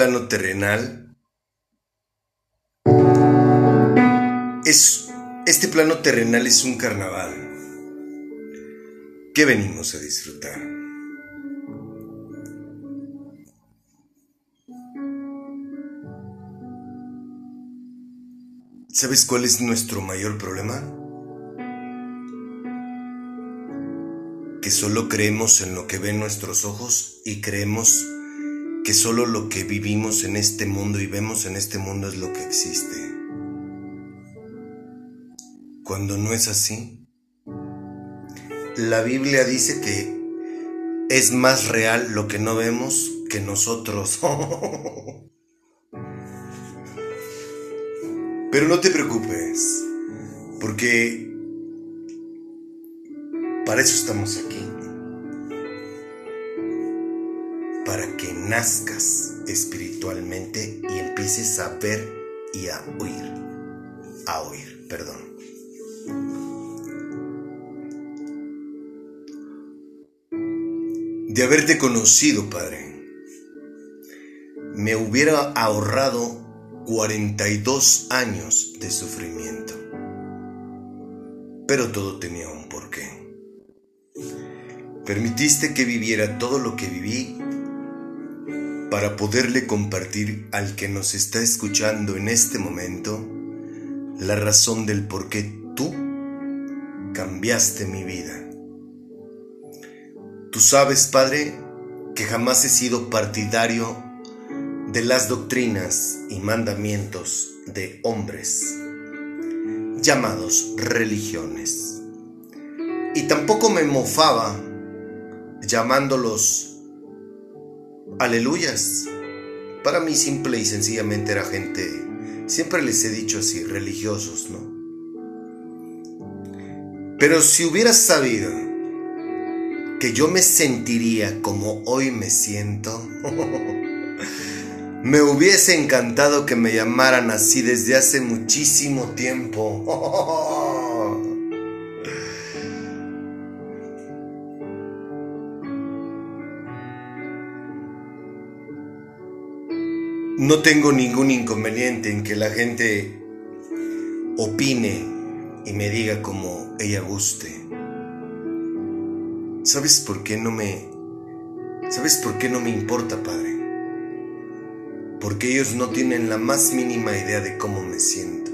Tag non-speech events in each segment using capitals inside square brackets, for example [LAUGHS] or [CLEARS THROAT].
plano terrenal, es, este plano terrenal es un carnaval que venimos a disfrutar. ¿Sabes cuál es nuestro mayor problema? que solo creemos en lo que ven nuestros ojos y creemos que solo lo que vivimos en este mundo y vemos en este mundo es lo que existe. Cuando no es así, la Biblia dice que es más real lo que no vemos que nosotros. [LAUGHS] Pero no te preocupes, porque para eso estamos aquí. Nazcas espiritualmente y empieces a ver y a oír. A oír, perdón. De haberte conocido, Padre, me hubiera ahorrado 42 años de sufrimiento. Pero todo tenía un porqué. Permitiste que viviera todo lo que viví para poderle compartir al que nos está escuchando en este momento la razón del por qué tú cambiaste mi vida. Tú sabes, Padre, que jamás he sido partidario de las doctrinas y mandamientos de hombres llamados religiones. Y tampoco me mofaba llamándolos aleluyas, para mí simple y sencillamente era gente, siempre les he dicho así, religiosos, ¿no? Pero si hubieras sabido que yo me sentiría como hoy me siento, [LAUGHS] me hubiese encantado que me llamaran así desde hace muchísimo tiempo. [LAUGHS] No tengo ningún inconveniente en que la gente opine y me diga como ella guste. ¿Sabes por qué no me... ¿Sabes por qué no me importa, Padre? Porque ellos no tienen la más mínima idea de cómo me siento.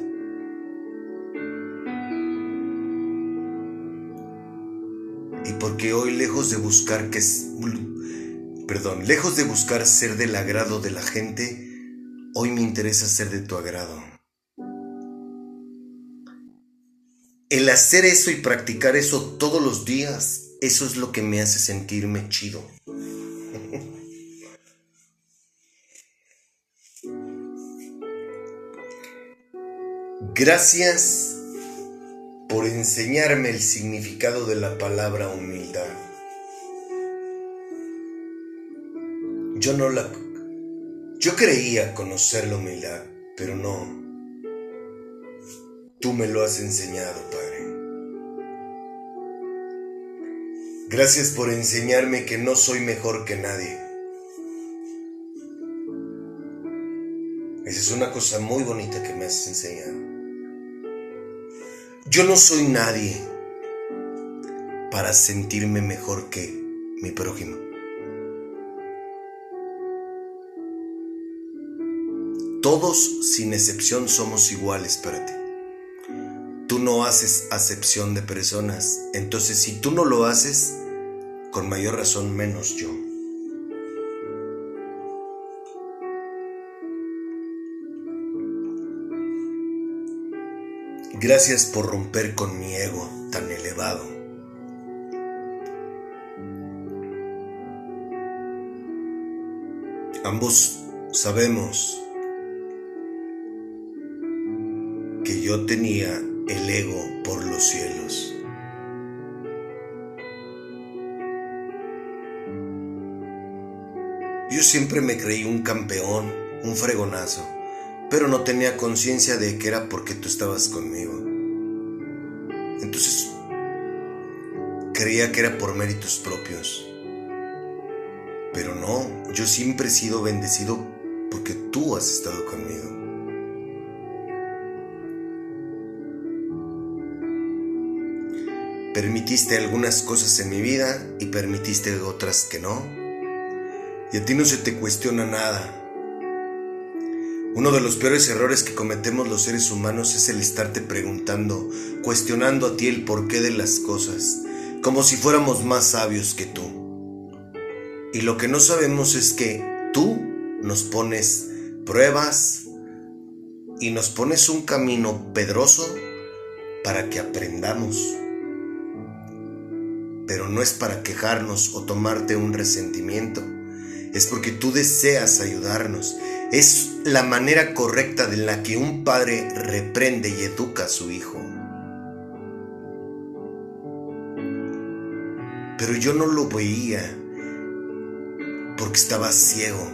Y porque hoy lejos de buscar que... Perdón, lejos de buscar ser del agrado de la gente, Hoy me interesa ser de tu agrado. El hacer eso y practicar eso todos los días, eso es lo que me hace sentirme chido. [LAUGHS] Gracias por enseñarme el significado de la palabra humildad. Yo no la yo creía conocer la humildad, pero no. Tú me lo has enseñado, Padre. Gracias por enseñarme que no soy mejor que nadie. Esa es una cosa muy bonita que me has enseñado. Yo no soy nadie para sentirme mejor que mi prójimo. Todos, sin excepción, somos iguales para ti. Tú no haces acepción de personas. Entonces, si tú no lo haces, con mayor razón menos yo. Gracias por romper con mi ego tan elevado. Ambos sabemos yo tenía el ego por los cielos. Yo siempre me creí un campeón, un fregonazo, pero no tenía conciencia de que era porque tú estabas conmigo. Entonces, creía que era por méritos propios. Pero no, yo siempre he sido bendecido porque tú has estado conmigo. Permitiste algunas cosas en mi vida y permitiste otras que no. Y a ti no se te cuestiona nada. Uno de los peores errores que cometemos los seres humanos es el estarte preguntando, cuestionando a ti el porqué de las cosas, como si fuéramos más sabios que tú. Y lo que no sabemos es que tú nos pones pruebas y nos pones un camino pedroso para que aprendamos pero no es para quejarnos o tomarte un resentimiento. Es porque tú deseas ayudarnos. Es la manera correcta de la que un padre reprende y educa a su hijo. Pero yo no lo veía porque estaba ciego.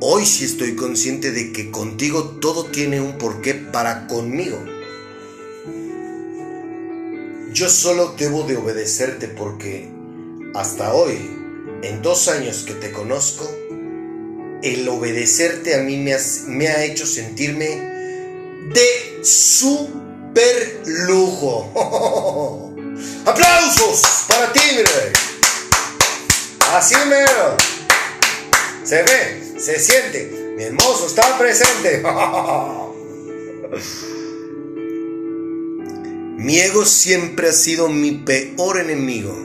Hoy sí estoy consciente de que contigo todo tiene un porqué para conmigo. Yo solo debo de obedecerte porque hasta hoy, en dos años que te conozco, el obedecerte a mí me, me ha hecho sentirme de super lujo. [LAUGHS] ¡Aplausos para ti, mire! Así mero. Se ve, se siente. Mi hermoso está presente. [LAUGHS] Mi ego siempre ha sido mi peor enemigo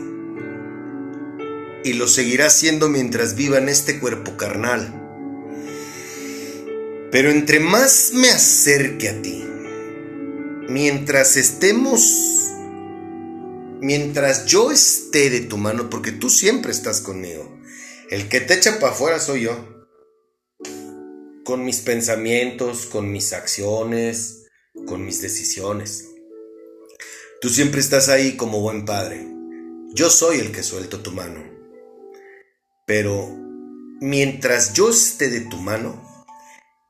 y lo seguirá siendo mientras viva en este cuerpo carnal. Pero entre más me acerque a ti, mientras estemos, mientras yo esté de tu mano, porque tú siempre estás conmigo, El que te echa para afuera soy yo. Con mis pensamientos, con mis acciones, con mis decisiones. Tú siempre estás ahí como buen padre. Yo soy el que suelto tu mano. Pero mientras yo esté de tu mano,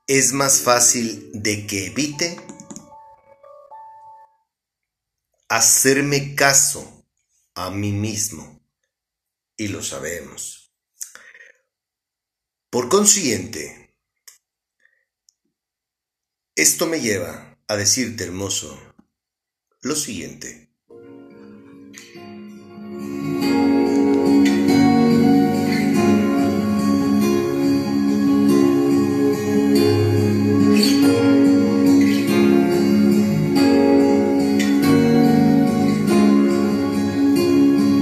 es más fácil de que evite hacerme caso a mí mismo. Y lo sabemos. Por consiguiente, esto me lleva a decirte, hermoso, lo siguiente.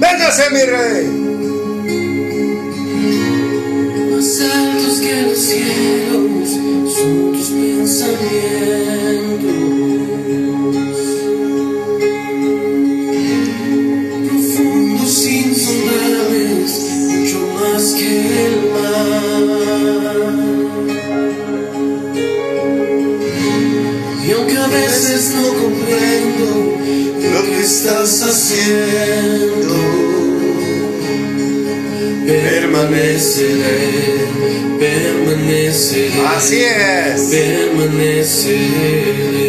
Véngase, mi rey. Que los cielos son tus pensamientos. Estás haciendo, permaneceré, permaneceré. Así es. Permaneceré.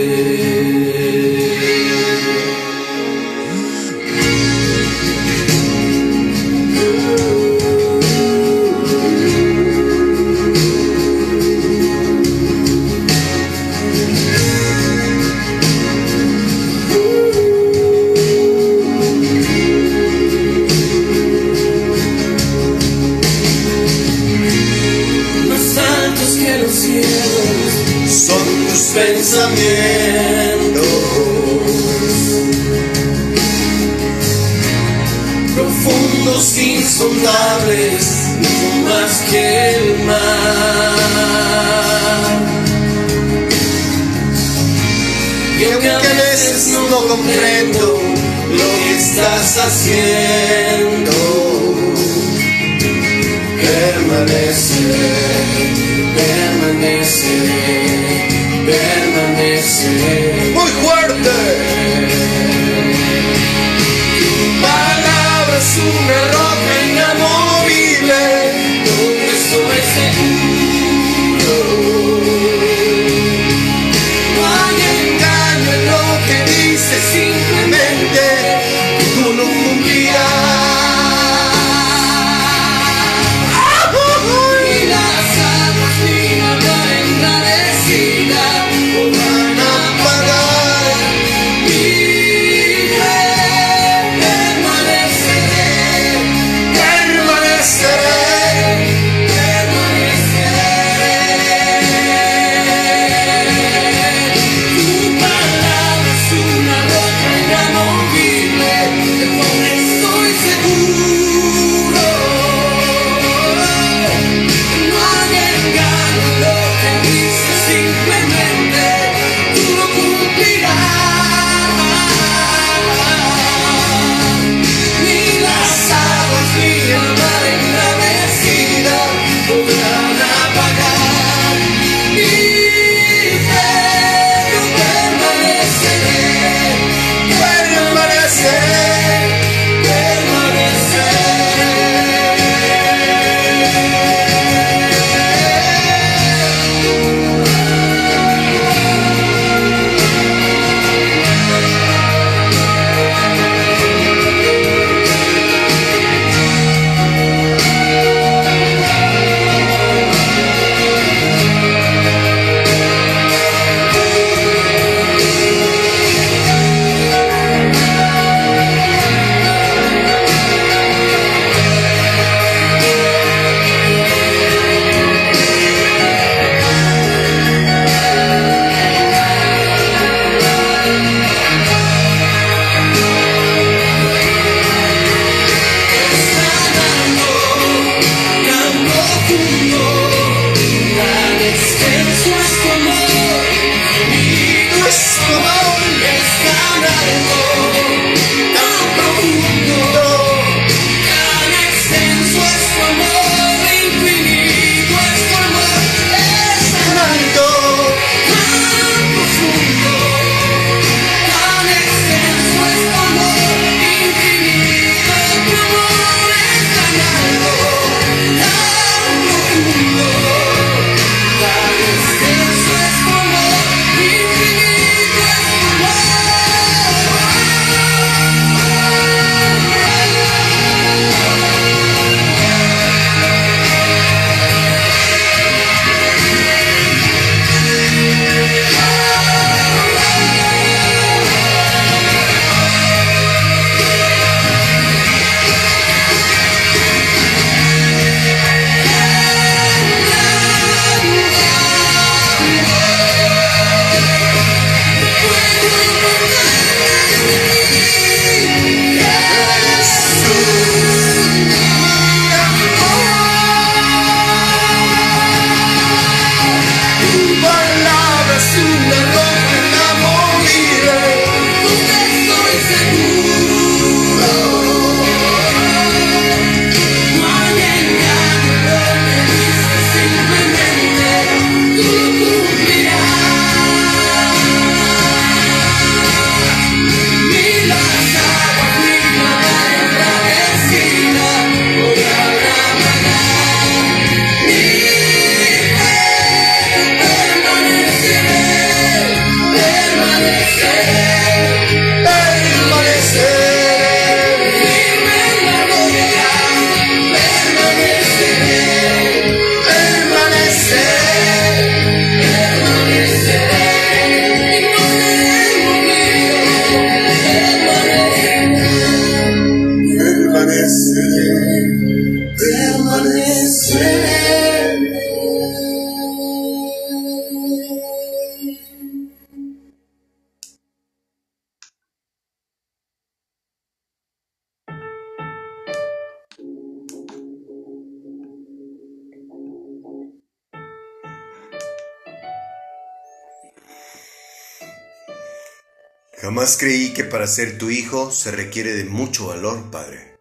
Creí que para ser tu hijo se requiere de mucho valor, Padre.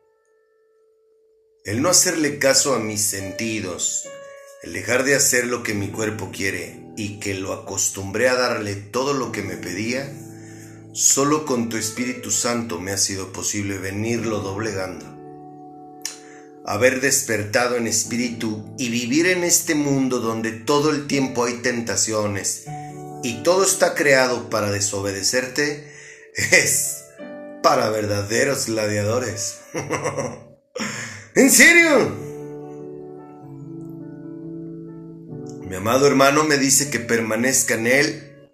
El no hacerle caso a mis sentidos, el dejar de hacer lo que mi cuerpo quiere y que lo acostumbré a darle todo lo que me pedía, solo con tu Espíritu Santo me ha sido posible venirlo doblegando. Haber despertado en espíritu y vivir en este mundo donde todo el tiempo hay tentaciones y todo está creado para desobedecerte, es para verdaderos gladiadores. [LAUGHS] ¿En serio? Mi amado hermano me dice que permanezca en él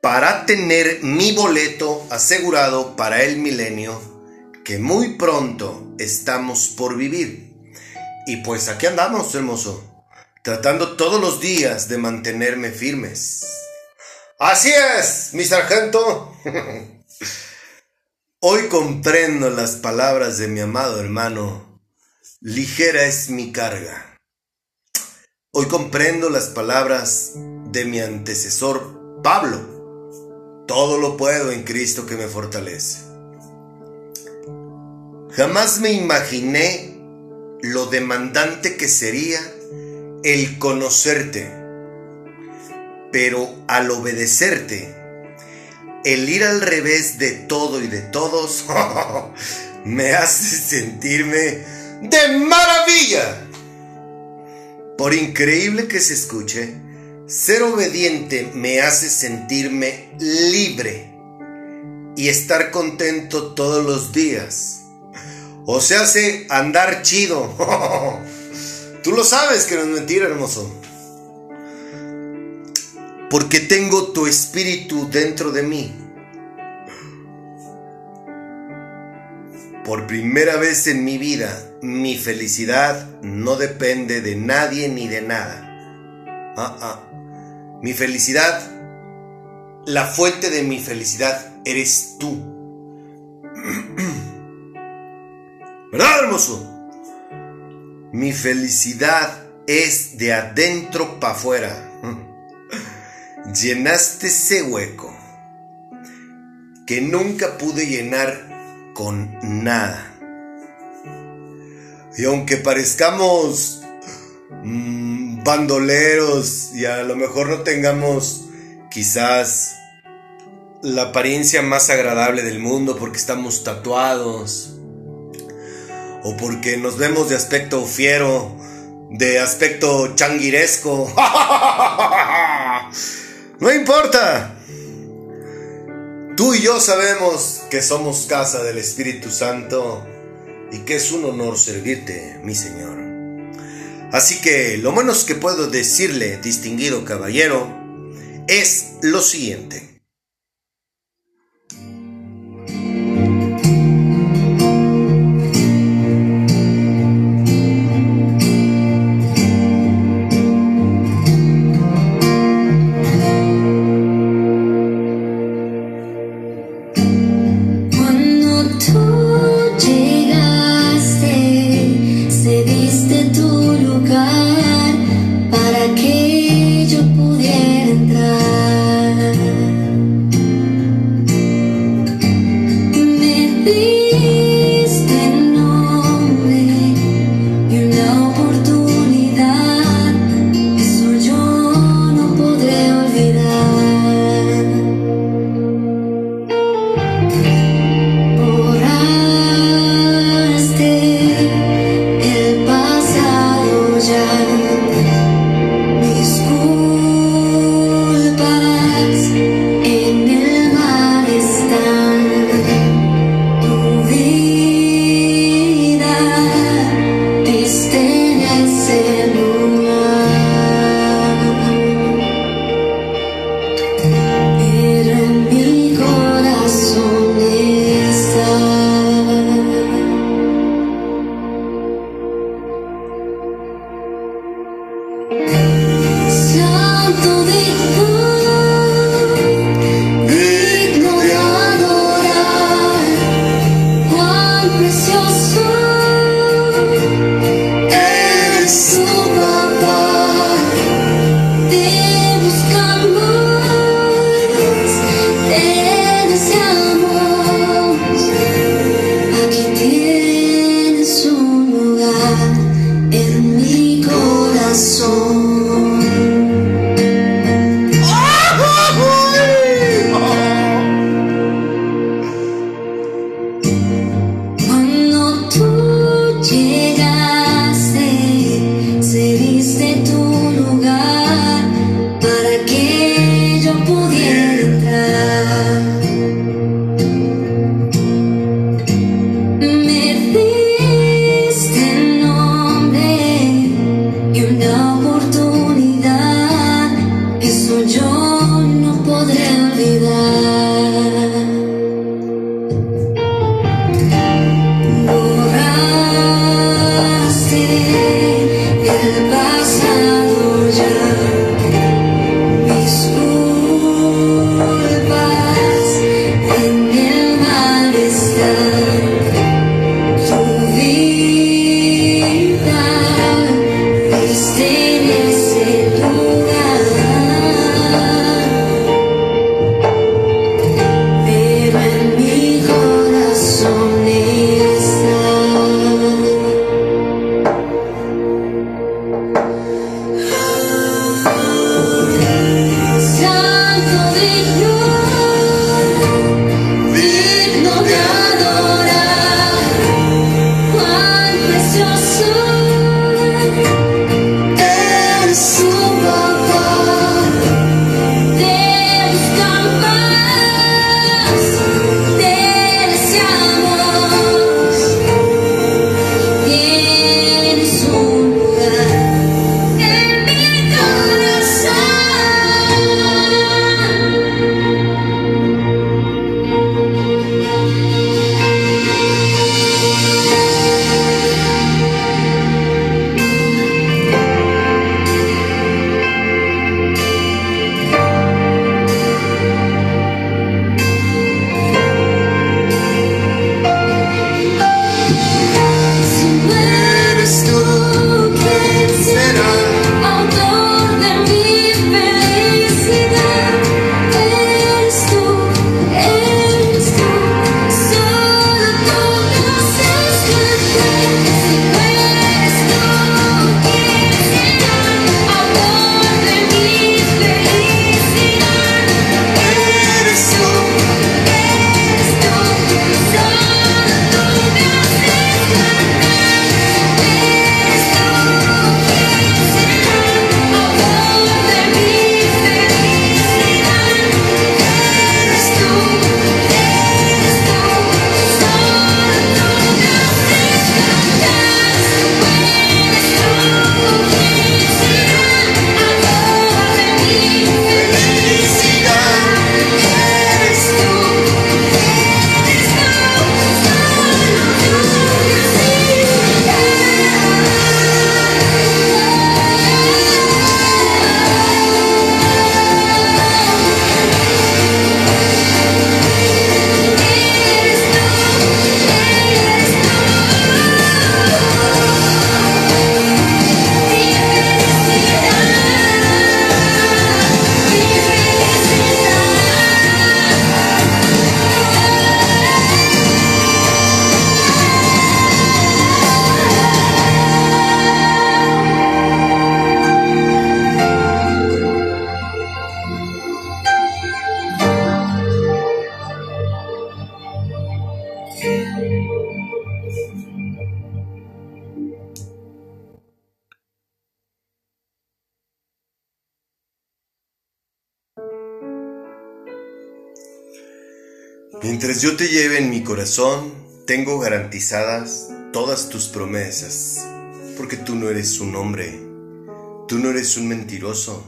para tener mi boleto asegurado para el milenio que muy pronto estamos por vivir. Y pues aquí andamos, hermoso, tratando todos los días de mantenerme firmes. Así es, mi sargento. [LAUGHS] Hoy comprendo las palabras de mi amado hermano. Ligera es mi carga Hoy comprendo las palabras de mi antecesor Pablo. Todo lo puedo en Cristo que me fortalece. Jamás me imaginé lo demandante que sería el conocerte, pero al obedecerte, el ir al revés de todo y de todos, [LAUGHS] me hace sentirme de maravilla. Por increíble que se escuche, ser obediente me hace sentirme libre y estar contento todos los días. O se hace andar chido. [LAUGHS] Tú lo sabes que no es mentira, hermoso. Porque tengo tu espíritu dentro de mí. Por primera vez en mi vida, mi felicidad no depende de nadie ni de nada. Ah, ah. Mi felicidad, la fuente de mi felicidad eres tú. [CLEARS THROAT] ¿Verdad, hermoso? Mi felicidad es de adentro para afuera. Llenaste ese hueco que nunca pude llenar con nada. Y aunque parezcamos mm, bandoleros y a lo mejor no tengamos quizás la apariencia más agradable del mundo porque estamos tatuados o porque nos vemos de aspecto fiero, de aspecto changuiresco. [LAUGHS] [LAUGHS] no importa. Tú y yo sabemos que somos casa del Espíritu Santo y que es un honor servirte, mi Señor. Así que lo menos que puedo decirle, distinguido caballero, es lo siguiente. Tengo garantizadas todas tus promesas, porque tú no eres un hombre, tú no eres un mentiroso.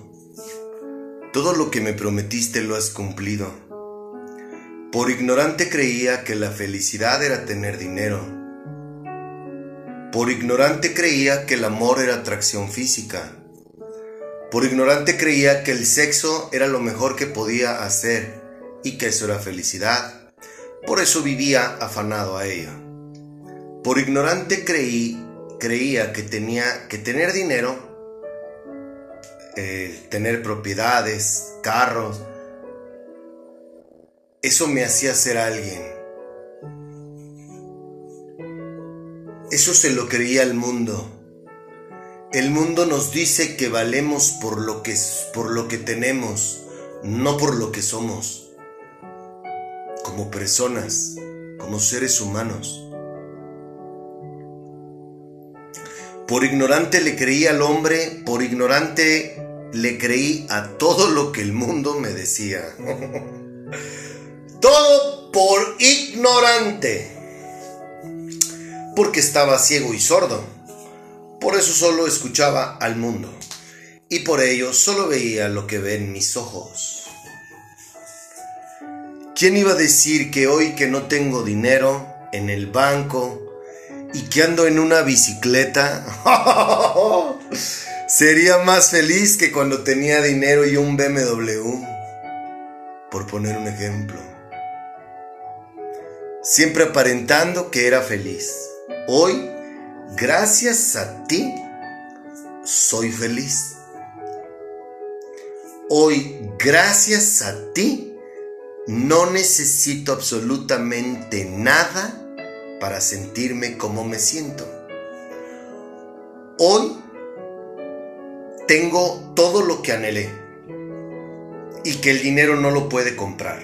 Todo lo que me prometiste lo has cumplido. Por ignorante creía que la felicidad era tener dinero. Por ignorante creía que el amor era atracción física. Por ignorante creía que el sexo era lo mejor que podía hacer y que eso era felicidad. Por eso vivía afanado a ella. Por ignorante creí, creía que tenía que tener dinero, tener propiedades, carros, eso me hacía ser alguien. Eso se lo creía el mundo. El mundo nos dice que valemos por lo que, por lo que tenemos, no por lo que somos, como personas, como seres humanos. Por ignorante le creí al hombre, por ignorante le creí a todo lo que el mundo me decía. [LAUGHS] todo por ignorante. Porque estaba ciego y sordo. Por eso solo escuchaba al mundo. Y por ello solo veía lo que ven mis ojos. ¿Quién iba a decir que hoy que no tengo dinero en el banco y que ando en una bicicleta, [LAUGHS] sería más feliz que cuando tenía dinero y un BMW? Por poner un ejemplo. Siempre aparentando que era feliz. Hoy Gracias a ti soy feliz. Hoy, gracias a ti, no necesito absolutamente nada para sentirme como me siento. Hoy tengo todo lo que anhelé y que el dinero no lo puede comprar.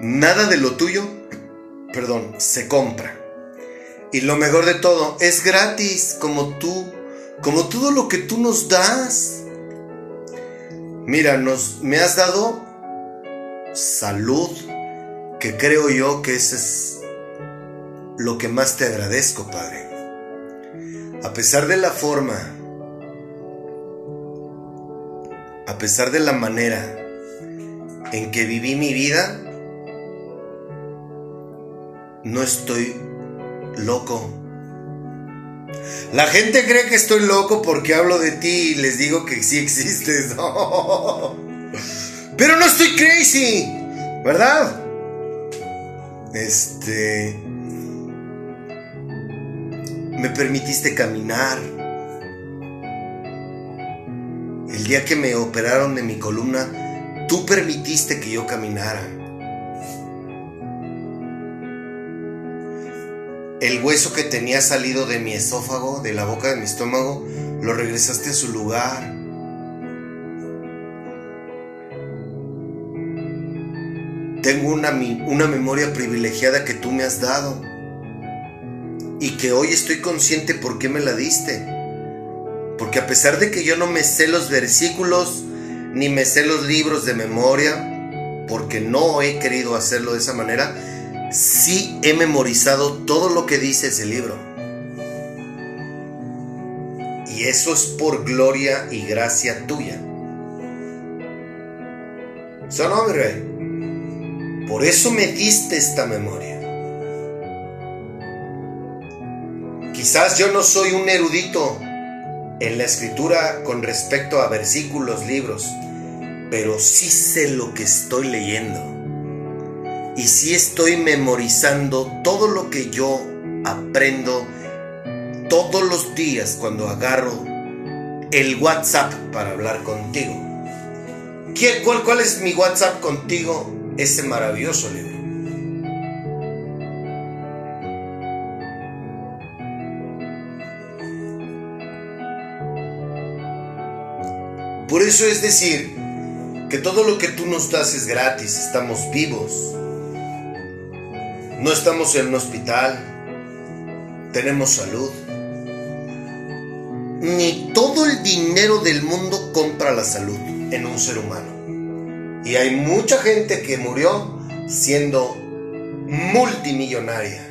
Nada de lo tuyo, perdón, se compra. Y lo mejor de todo, es gratis como tú, como todo lo que tú nos das. Mira, nos, me has dado salud, que creo yo que ese es lo que más te agradezco, Padre. A pesar de la forma, a pesar de la manera en que viví mi vida, no estoy loco. La gente cree que estoy loco porque hablo de ti y les digo que sí existes. [LAUGHS] Pero no estoy crazy, ¿verdad? Este... Me permitiste caminar. El día que me operaron de mi columna, tú permitiste que yo caminara. el hueso que tenía salido de mi esófago, de la boca de mi estómago, lo regresaste a su lugar. Tengo una, una memoria privilegiada que tú me has dado y que hoy estoy consciente por qué me la diste. Porque a pesar de que yo no me sé los versículos, ni me sé los libros de memoria, porque no he querido hacerlo de esa manera, sí he memorizado todo lo que dice ese libro. Y eso es por gloria y gracia tuya. Son hombre. Por eso me diste esta memoria. Quizás yo no soy un erudito en la escritura con respecto a versículos, libros, pero sí sé lo que estoy leyendo y si estoy memorizando todo lo que yo aprendo todos los días cuando agarro el WhatsApp para hablar contigo. ¿Cuál, cuál es mi WhatsApp contigo? Ese maravilloso libro. Por eso es decir que todo lo que tú nos das es gratis, estamos vivos. No estamos en un hospital, tenemos salud. Ni todo el dinero del mundo compra la salud en un ser humano. Y hay mucha gente que murió siendo multimillonaria.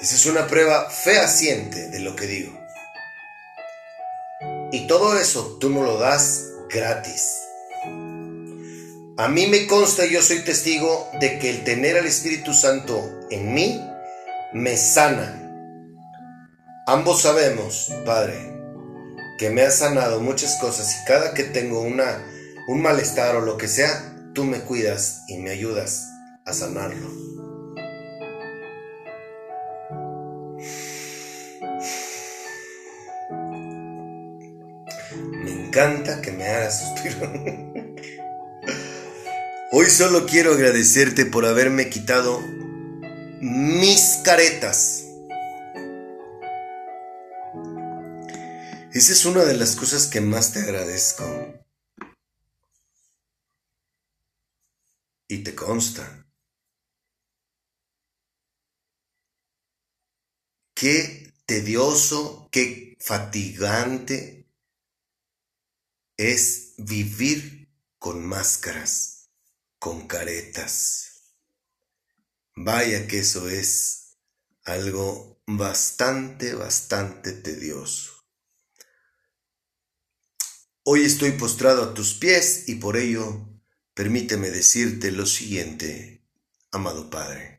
Esa es una prueba fehaciente de lo que digo. Y todo eso tú no lo das gratis. A mí me consta, yo soy testigo de que el tener al Espíritu Santo en mí me sana. Ambos sabemos, Padre, que me has sanado muchas cosas y cada que tengo una, un malestar o lo que sea, tú me cuidas y me ayudas a sanarlo. Me encanta que me hagas suspirar. [LAUGHS] Hoy solo quiero agradecerte por haberme quitado mis caretas. Esa es una de las cosas que más te agradezco. Y te consta. Qué tedioso, qué fatigante es vivir con máscaras, con caretas. Vaya que eso es algo bastante, bastante tedioso. Hoy estoy postrado a tus pies y por ello permíteme decirte lo siguiente, amado Padre.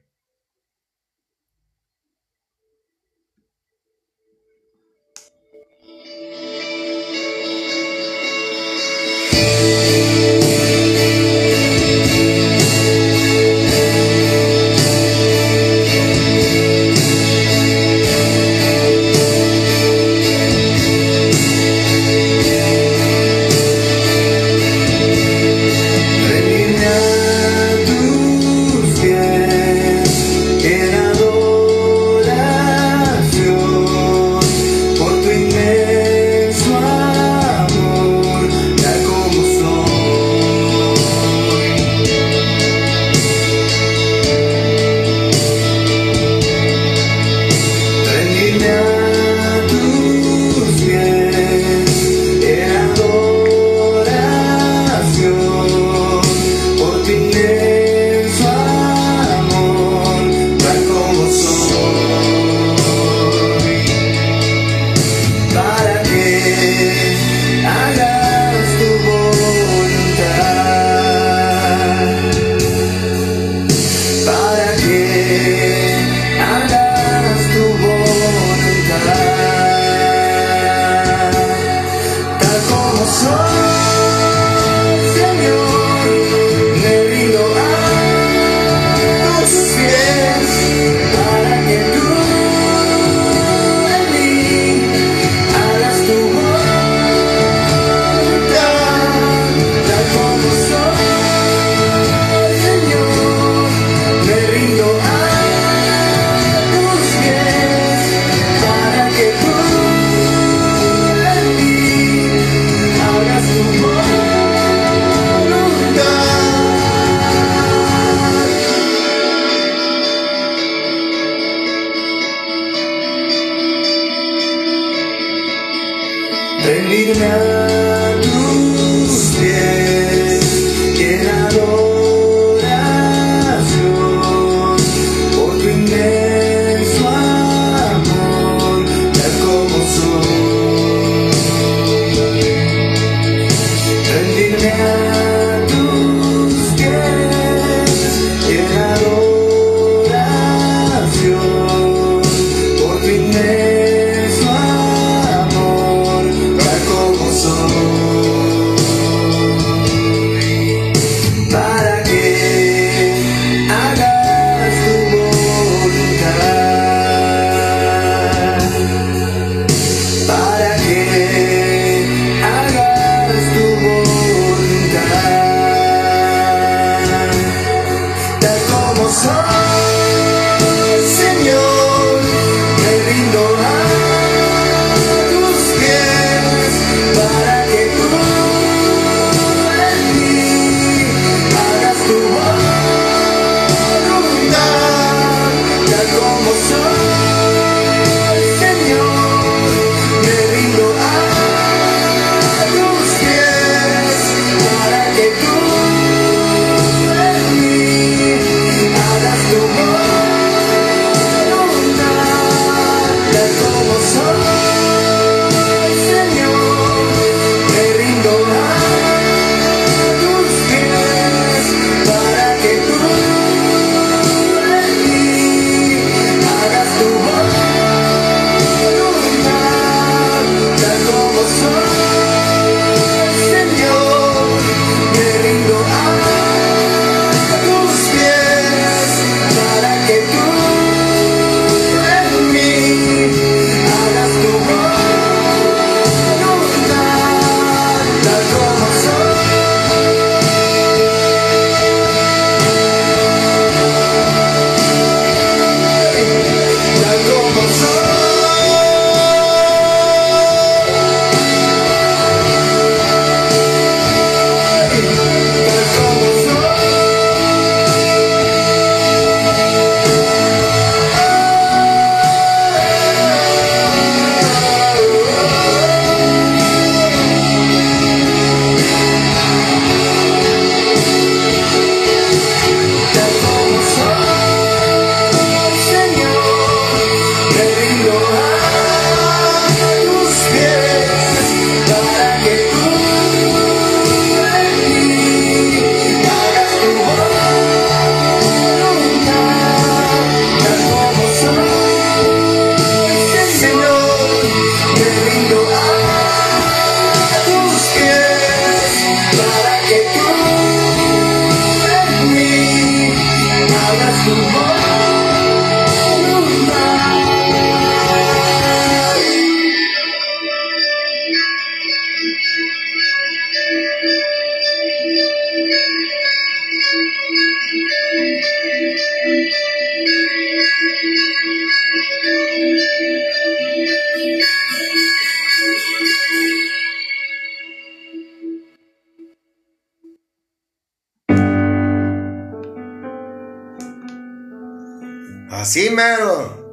Así, mero.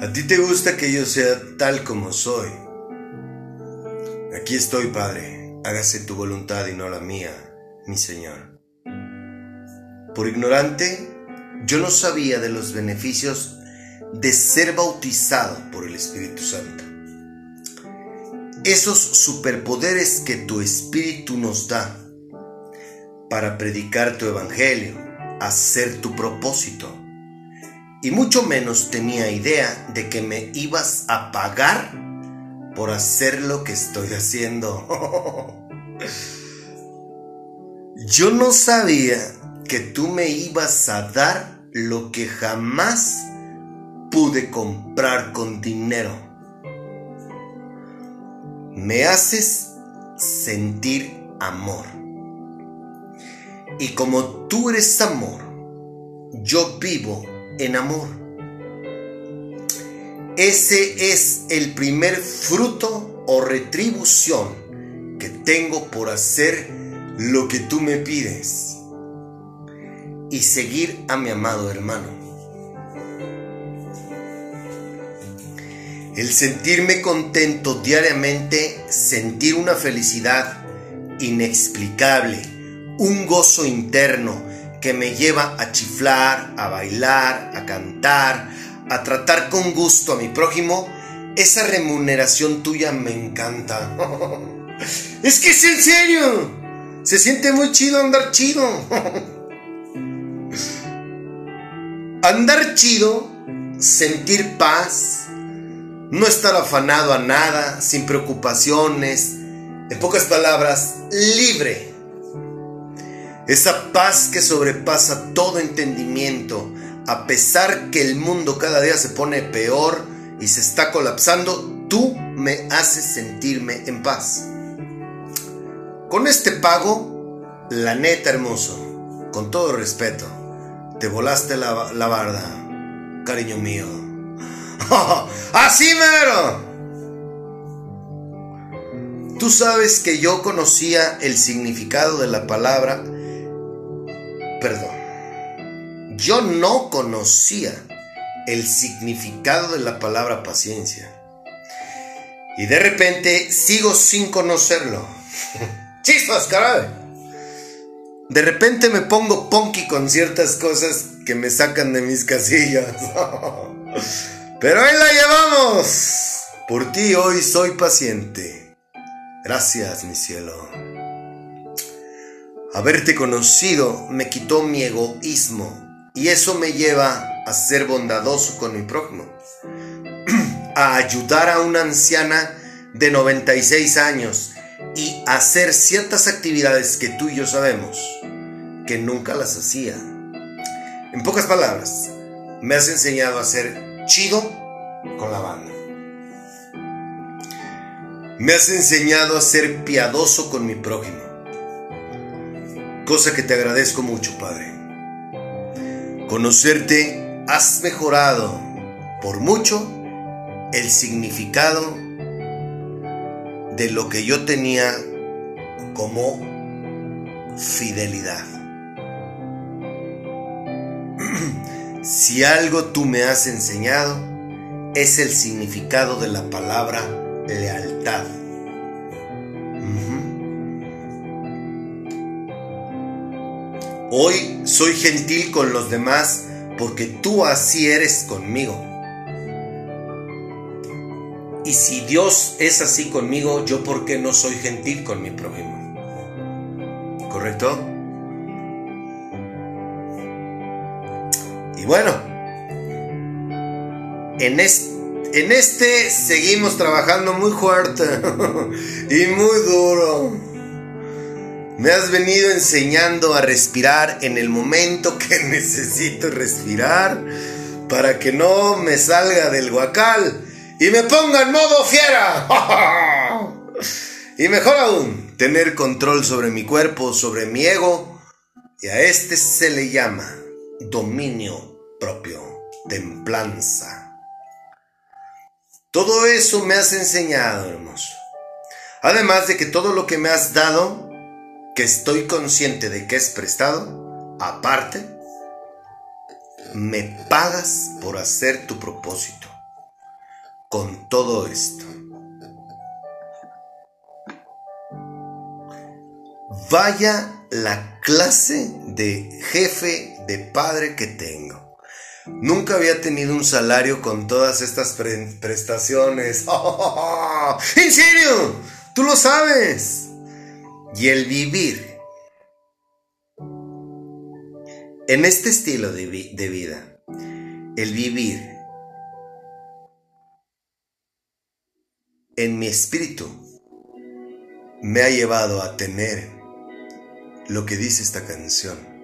A ti te gusta que yo sea tal como soy. Aquí estoy, Padre. Hágase tu voluntad y no la mía, mi Señor. Por ignorante, yo no sabía de los beneficios de ser bautizado por el Espíritu Santo. Esos superpoderes que tu Espíritu nos da para predicar tu Evangelio, hacer tu propósito. Y mucho menos tenía idea de que me ibas a pagar por hacer lo que estoy haciendo. [LAUGHS] Yo no sabía que tú me ibas a dar lo que jamás pude comprar con dinero. Me haces sentir amor. Y como tú eres amor, yo vivo en amor. Ese es el primer fruto o retribución que tengo por hacer lo que tú me pides y seguir a mi amado hermano. El sentirme contento diariamente, sentir una felicidad inexplicable, un gozo interno que me lleva a chiflar, a bailar, a cantar, a tratar con gusto a mi prójimo, esa remuneración tuya me encanta. [LAUGHS] es que es en serio. Se siente muy chido andar chido. [LAUGHS] andar chido, sentir paz, no estar afanado a nada, sin preocupaciones, en pocas palabras, libre. Esa paz que sobrepasa todo entendimiento, a pesar que el mundo cada día se pone peor y se está colapsando, tú me haces sentirme en paz. Con este pago, la neta hermoso, con todo respeto, te volaste la, la barda, cariño mío. [LAUGHS] ¡Así mero! Tú sabes que yo conocía el significado de la palabra... Perdón. Yo no conocía el significado de la palabra paciencia. Y de repente sigo sin conocerlo. [LAUGHS] ¡Chispas, caray! De repente me pongo punky con ciertas cosas que me sacan de mis casillas. [LAUGHS] Pero ahí la llevamos. Por ti hoy soy paciente. Gracias, mi cielo. Haberte conocido me quitó mi egoísmo y eso me lleva a ser bondadoso con mi prójimo. [CLEARS THROAT] a ayudar a una anciana de 96 años y hacer ciertas actividades que tú y yo sabemos que nunca las hacía. En pocas palabras, me has enseñado a ser chido con la banda. Me has enseñado a ser piadoso con mi prójimo. Cosa que te agradezco mucho, Padre. Conocerte has mejorado por mucho el significado de lo que yo tenía como fidelidad. [CLEARS THROAT] Si algo tú me has enseñado, es el significado de la palabra lealtad. Hoy soy gentil con los demás porque tú así eres conmigo. Y si Dios es así conmigo, yo por qué no soy gentil con mi prójimo. ¿Correcto? bueno, en este, en este seguimos trabajando muy fuerte [LAUGHS] y muy duro. Me has venido enseñando a respirar en el momento que [LAUGHS] necesito respirar para que no me salga del guacal y me ponga en modo fiera. [LAUGHS] y mejor aún, tener control sobre mi cuerpo, sobre mi ego. Y a este se le llama dominio propio, templanza. Todo eso me has enseñado, hermoso. Además de que todo lo que me has dado, que estoy consciente de que es prestado, aparte, me pagas por hacer tu propósito. Con todo esto. Vaya la clase de jefe, de padre que tengo. Nunca había tenido un salario con todas estas prestaciones. [LAUGHS] ¿En serio? Tú lo sabes y el vivir en este estilo de, vida, el vivir en mi espíritu me ha llevado a tener lo que dice esta canción.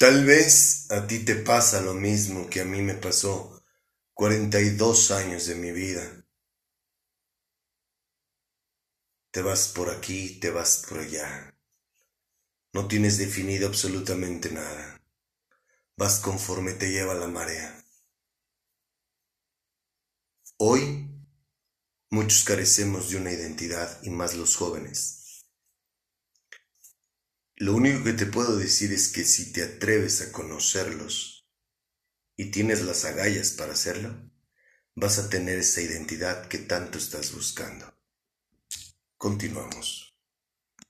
Tal vez a ti te pasa lo mismo que a mí me pasó 42 años de mi vida. Te vas por aquí, te vas por allá. No tienes definido absolutamente nada. Vas conforme te lleva la marea. Hoy muchos carecemos de una identidad y más los jóvenes. Lo único que te puedo decir es que si te atreves a conocerlos y tienes las agallas para hacerlo, vas a tener esa identidad que tanto estás buscando. Continuamos.